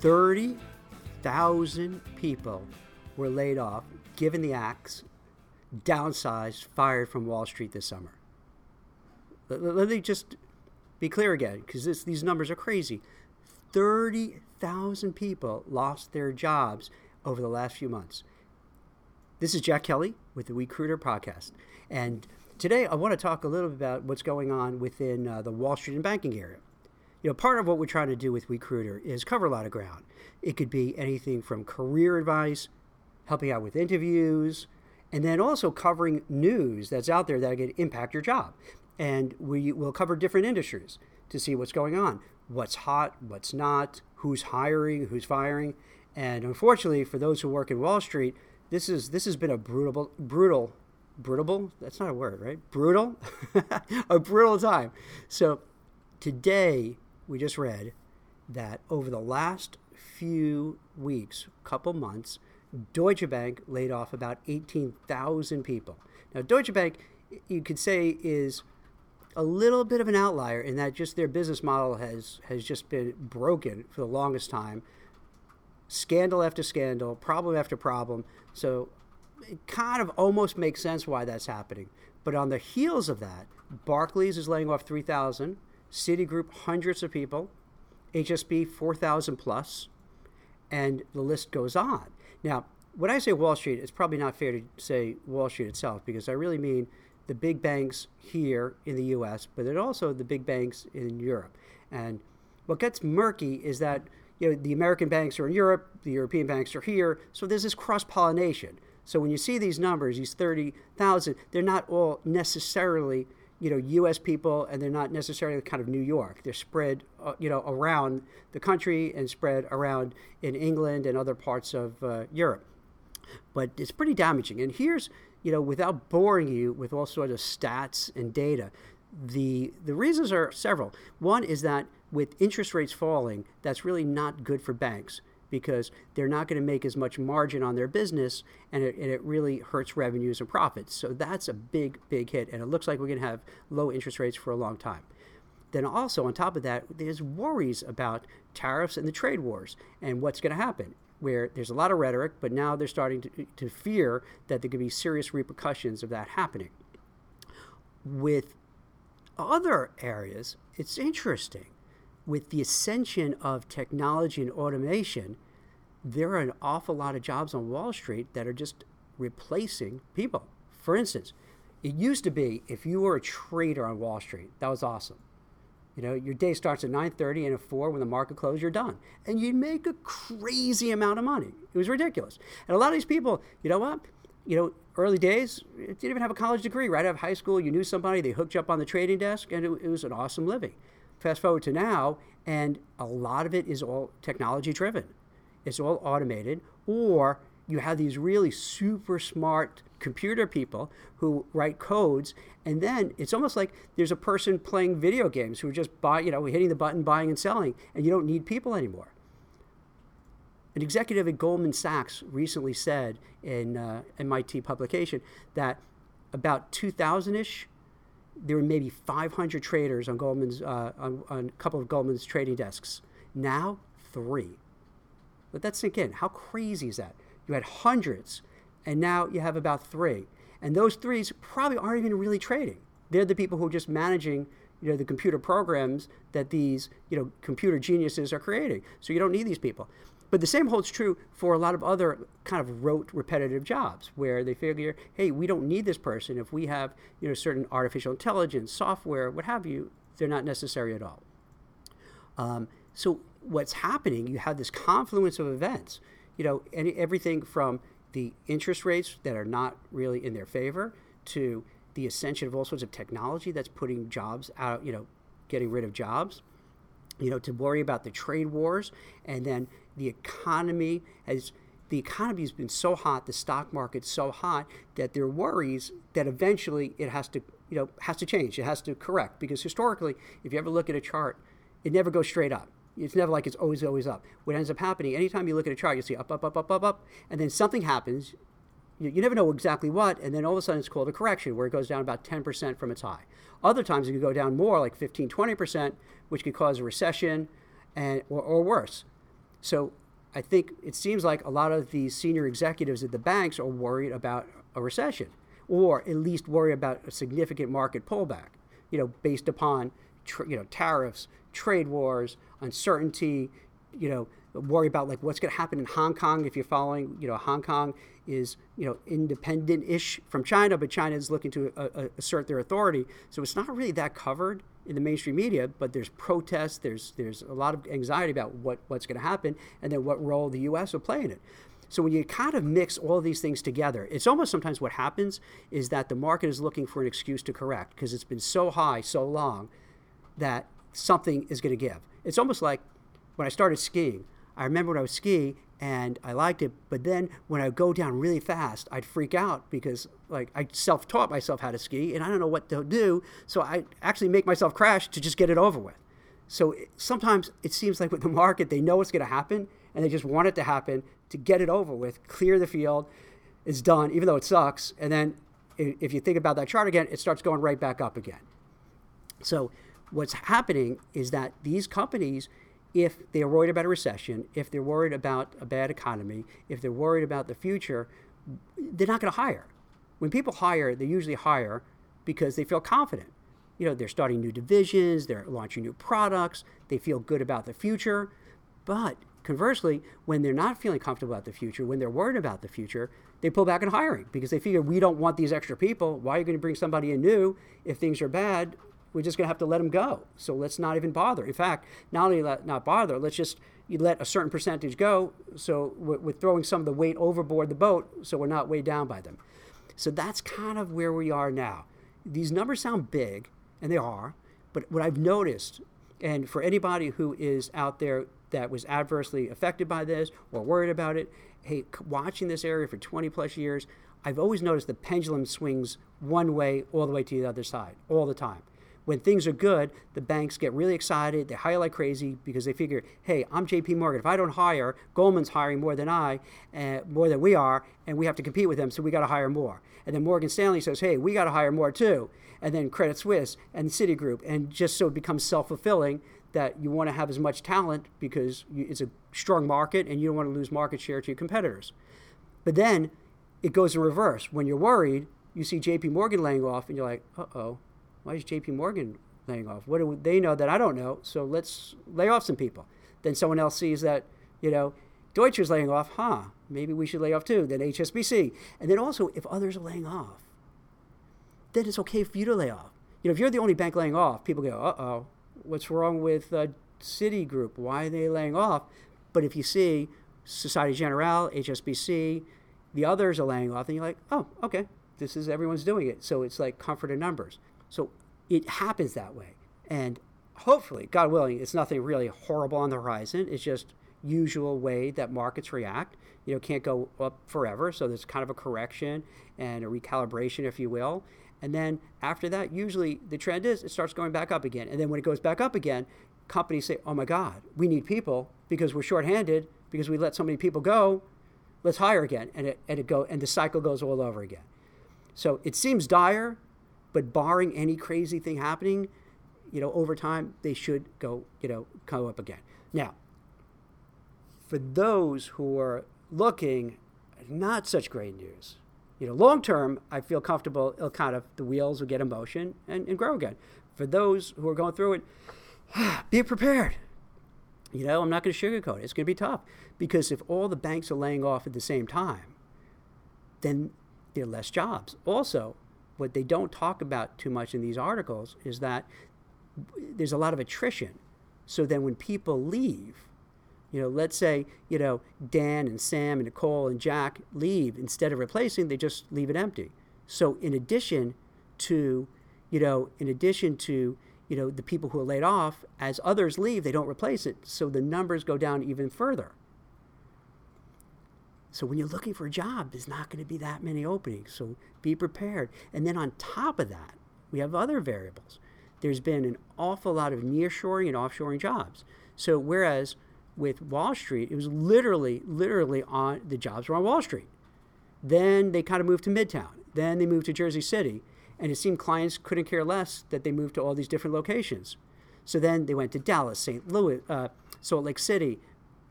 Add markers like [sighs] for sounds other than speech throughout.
30,000 people were laid off, given the axe, downsized, fired from Wall Street this summer. Let, let me just be clear again, because these numbers are crazy. 30,000 people lost their jobs over the last few months. This is Jack Kelly with the WeCruiter podcast. And today I want to talk a little bit about what's going on within uh, the Wall Street and banking area. You know, part of what we're trying to do with WeCruiter is cover a lot of ground. It could be anything from career advice, helping out with interviews, and then also covering news that's out there that could impact your job. And we will cover different industries to see what's going on, what's hot, what's not, who's hiring, who's firing. And unfortunately, for those who work in Wall Street, this is this has been a brutal, brutal, brutal. That's not a word, right? Brutal, [laughs] a brutal time. So today we just read that over the last few weeks, couple months, Deutsche Bank laid off about 18,000 people. Now, Deutsche Bank, you could say, is a little bit of an outlier in that just their business model has has just been broken for the longest time. Scandal after scandal, problem after problem. So it kind of almost makes sense why that's happening. But on the heels of that, Barclays is laying off 3,000, Citigroup hundreds of people, HSBC 4,000 plus, and the list goes on. Now, when I say Wall Street, it's probably not fair to say Wall Street itself because I really mean the big banks here in the US, but then also the big banks in Europe. And what gets murky is that you know the American banks are in Europe, the European banks are here, so there's this cross pollination. So when you see these numbers, these 30,000, they're not all necessarily you know U.S. people, and they're not necessarily kind of New York. They're spread, uh, you know, around the country and spread around in England and other parts of uh, Europe. But it's pretty damaging. And here's, you know, without boring you with all sorts of stats and data, the the reasons are several. One is that with interest rates falling, that's really not good for banks because they're not going to make as much margin on their business and it, and it, really hurts revenues and profits. So that's a big, big hit. And it looks like we're going to have low interest rates for a long time. Then, also, on top of that, there's worries about tariffs and the trade wars and what's going to happen. Where there's a lot of rhetoric, but now they're starting to, to fear that there could be serious repercussions of that happening. With other areas, it's interesting with the ascension of technology and automation, there are an awful lot of jobs on Wall Street that are just replacing people. For instance, it used to be if you were a trader on Wall Street, that was awesome. You know, your day starts at 9:30 and at 4 when the market closes, you're done. And you'd make a crazy amount of money. It was ridiculous. And a lot of these people, you know what? You know, early days, you didn't even have a college degree. Right out of high school, you knew somebody, they hooked you up on the trading desk, and it, it was an awesome living. Fast forward to now, and a lot of it is all technology driven. It's all automated, or you have these really super smart computer people who write codes, and then it's almost like there's a person playing video games who are just buy, you know, hitting the button, buying and selling, and you don't need people anymore. An executive at Goldman Sachs recently said in uh, MIT publication that about 2000 ish there were maybe 500 traders on Goldman's uh, on, on a couple of Goldman's trading desks. Now, three. Let that sink in. How crazy is that? You had hundreds, and now you have about three. And those threes probably aren't even really trading. They're the people who are just managing, you know, the computer programs that these, you know, computer geniuses are creating. So you don't need these people. But the same holds true for a lot of other kind of rote, repetitive jobs where they figure, hey, we don't need this person if we have you know certain artificial intelligence, software, what have you. They're not necessary at all. Um, so what's happening? You have this confluence of events. You know, any, everything from the interest rates that are not really in their favor to the ascension of all sorts of technology that's putting jobs out. You know, getting rid of jobs you know, to worry about the trade wars, and then the economy has the economy has been so hot, the stock market's so hot that there are worries that eventually it has to, you know, has to change. It has to correct because historically, if you ever look at a chart, it never goes straight up. It's never like it's always always up. What ends up happening, anytime you look at a chart, you see up, up, up, up, up, up, and then something happens. You, you never know exactly what, and then all of a sudden it's called a correction where it goes down about 10% from its high. Other times it could go down more, like 15, 20%, which could cause a recession and or, or worse. So I think it seems like a lot of the senior executives at the banks are worried about a recession, or at least worry about a significant market pullback. You know, based upon you know tariffs, trade wars, uncertainty. You know, worry about like what's going to happen in Hong Kong if you're following. You know, Hong Kong is you know independent-ish from China, but China is looking to uh, uh, assert their authority. So it's not really that covered in the mainstream media. But there's protests. There's there's a lot of anxiety about what what's going to happen, and then what role the U.S. will play in it. So when you kind of mix all these things together, it's almost sometimes what happens is that the market is looking for an excuse to correct because it's been so high so long that something is going to give. It's almost like when I started skiing. I remember when I was skiing and I liked it, but then when I go down really fast, I'd freak out because like I self-taught myself how to ski and I don't know what to do, so I actually make myself crash to just get it over with. So it, sometimes it seems like with the market, they know what's going to happen and they just want it to happen to get it over with, clear the field, it's done, even though it sucks. And then if you think about that chart again, it starts going right back up again. So what's happening is that these companies if they're worried about a recession, if they're worried about a bad economy, if they're worried about the future, they're not going to hire. When people hire, they usually hire because they feel confident. You know, they're starting new divisions, they're launching new products, they feel good about the future. But conversely, when they're not feeling comfortable about the future, when they're worried about the future, they pull back on hiring because they figure we don't want these extra people. Why are you going to bring somebody in new if things are bad? We're just going to have to let them go. So let's not even bother. In fact, not only let not bother, let's just you let a certain percentage go. So we're, we're throwing some of the weight overboard the boat, so we're not weighed down by them. So that's kind of where we are now. These numbers sound big, and they are. But what I've noticed, and for anybody who is out there that was adversely affected by this or worried about it, hey, watching this area for 20 plus years, I've always noticed the pendulum swings one way all the way to the other side all the time when things are good, the banks get really excited. They hire like crazy because they figure, hey, I'm JP Morgan. If I don't hire, Goldman's hiring more than I, uh, more than we are, and we have to compete with them, so we got to hire more. And then Morgan Stanley says, hey, we got to hire more too. And then Credit Suisse and Citigroup. And just so it becomes self fulfilling that you want to have as much talent because it's a strong market and you don't want to lose market share to your competitors. But then it goes in reverse. When you're worried, you see JP Morgan laying off, and you're like, uh oh why is JP Morgan laying off? What do they know that I don't know? So let's lay off some people. Then someone else sees that, you know, Deutsche is laying off. Huh, maybe we should lay off too. Then HSBC. And then also, if others are laying off, then it's okay for you to lay off. You know, if you're the only bank laying off, people go, uh oh, what's wrong with uh, Citigroup? Why are they laying off? But if you see Societe Generale, HSBC, the others are laying off, then you're like, oh, okay, this is everyone's doing it. So it's like comfort in numbers. So it happens that way. And hopefully, God willing, it's nothing really horrible on the horizon. It's just usual way that markets react. You know, can't go up forever. So there's kind of a correction and a recalibration, if you will. And then after that, usually the trend is it starts going back up again. And then when it goes back up again, companies say, oh my God, we need people because we're shorthanded because we let so many people go. Let's hire again. And it, and it go, and the cycle goes all over again. So it seems dire, but barring any crazy thing happening, you know, over time, they should go, you know, come up again. Now, for those who are looking, not such great news. You know, long term, I feel comfortable. It'll kind of the wheels will get in motion and, and grow again. For those who are going through it, [sighs] be prepared. You know, I'm not going to sugarcoat it. It's going to be tough because if all the banks are laying off at the same time, then there are less jobs. Also, what they don't talk about too much in these articles is that there's a lot of attrition. So then when people leave, you know, let's say, you know, Dan and Sam and Nicole and Jack leave, instead of replacing, they just leave it empty. So in addition to, you know, in addition to, you know, the people who are laid off, as others leave, they don't replace it. So the numbers go down even further. So when you're looking for a job, there's not going to be that many openings. So be prepared. And then on top of that, we have other variables. There's been an awful lot of nearshoring and offshoring jobs. So whereas with Wall Street, it was literally, literally on the jobs were on Wall Street. Then they kind of moved to Midtown. Then they moved to Jersey City. And it seemed clients couldn't care less that they moved to all these different locations. So then they went to Dallas, St. Louis, uh, Salt Lake City,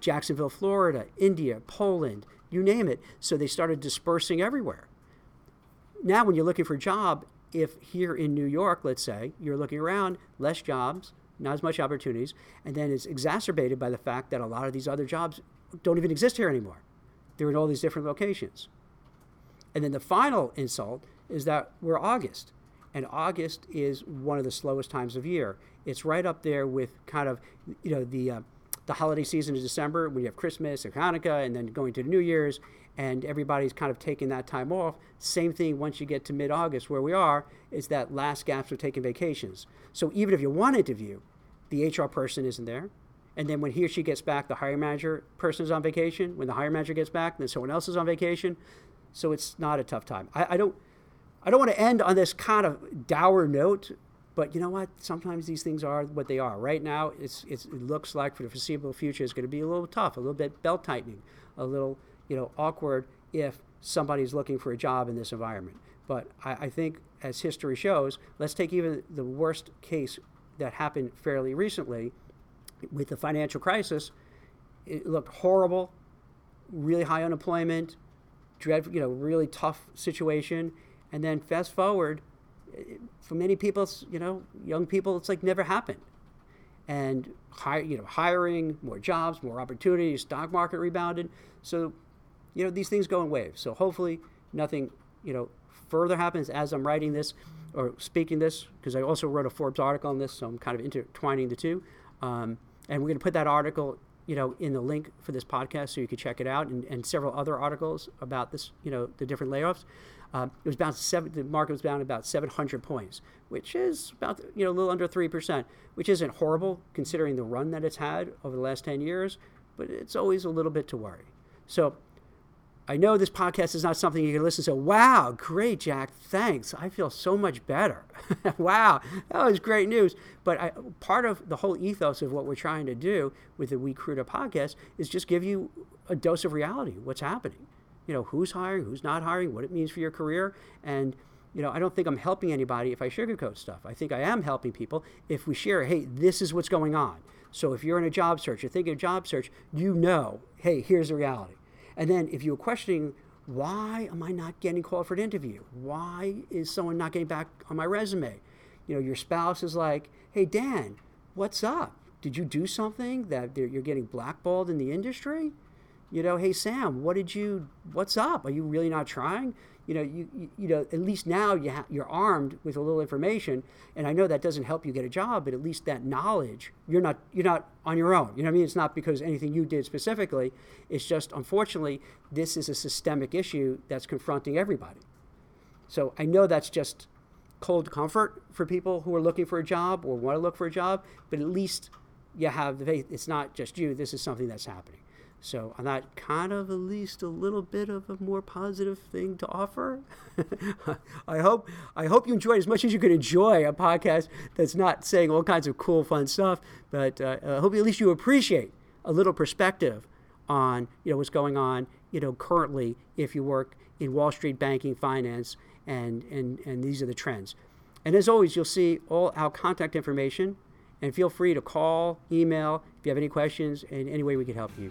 Jacksonville, Florida, India, Poland, you name it. So they started dispersing everywhere. Now, when you're looking for a job, if here in New York, let's say, you're looking around, less jobs, not as much opportunities, and then it's exacerbated by the fact that a lot of these other jobs don't even exist here anymore. They're in all these different locations. And then the final insult is that we're August, and August is one of the slowest times of year. It's right up there with kind of, you know, the uh, the holiday season is December when you have Christmas and Hanukkah, and then going to New Year's, and everybody's kind of taking that time off. Same thing once you get to mid August, where we are, is that last gasp of taking vacations. So even if you want to interview, the HR person isn't there. And then when he or she gets back, the hiring manager person is on vacation. When the hiring manager gets back, then someone else is on vacation. So it's not a tough time. I, I don't, I don't want to end on this kind of dour note, but you know what? Sometimes these things are what they are. Right now, it's, it's, it looks like for the foreseeable future, it's going to be a little tough, a little bit belt tightening, a little you know awkward if somebody's looking for a job in this environment. But I, I think, as history shows, let's take even the worst case that happened fairly recently with the financial crisis. It looked horrible, really high unemployment, dreadful, you know, really tough situation. And then fast forward, for many people, you know, young people, it's like never happened. And hire, you know, hiring, more jobs, more opportunities, stock market rebounded. So, you know, these things go in waves. So hopefully nothing, you know, further happens as I'm writing this or speaking this, because I also wrote a Forbes article on this, so I'm kind of intertwining the two. Um, and we're going to put that article you know, in the link for this podcast, so you can check it out, and, and several other articles about this, you know, the different layoffs. Um, it was bound seven. The market was down about 700 points, which is about you know a little under three percent, which isn't horrible considering the run that it's had over the last 10 years, but it's always a little bit to worry. So I know this podcast is not something you can listen to. Wow, great, Jack. Thanks. I feel so much better. [laughs] wow, that was great news. But I, part of the whole ethos of what we're trying to do with the WeCruiter podcast is just give you a dose of reality, what's happening. You know, who's hiring, who's not hiring, what it means for your career. And, you know, I don't think I'm helping anybody if I sugarcoat stuff. I think I am helping people if we share, hey, this is what's going on. So if you're in a job search, you're thinking of job search, you know, hey, here's the reality and then if you're questioning, why am I not getting called for an interview? Why is someone not getting back on my resume? You know, your spouse is like, hey, Dan, what's up? Did you do something that you're getting blackballed in the industry? You know, hey, Sam, what did you, what's up? Are you really not trying? you know, you, you, know, at least now you ha- you're armed with a little information, and I know that doesn't help you get a job, but at least that knowledge, you're not you're not on your own. You know what I mean? It's not because anything you did specifically. It's just unfortunately this is a systemic issue that's confronting everybody. So I know that's just cold comfort for people who are looking for a job or want to look for a job, but at least you have the faith. It's not just you. This is something that's happening. So on that kind of at least a little bit of a more positive thing to offer. [laughs] I hope I hope you enjoyed as much as you could enjoy a podcast that's not saying all kinds of cool, fun stuff. But uh, I hope at least you appreciate a little perspective on you know what's going on you know currently if you work in Wall Street banking, finance, and and and these are the trends. And as always, you'll see all our contact information. And feel free to call, email if you have any questions, in any way we can help you.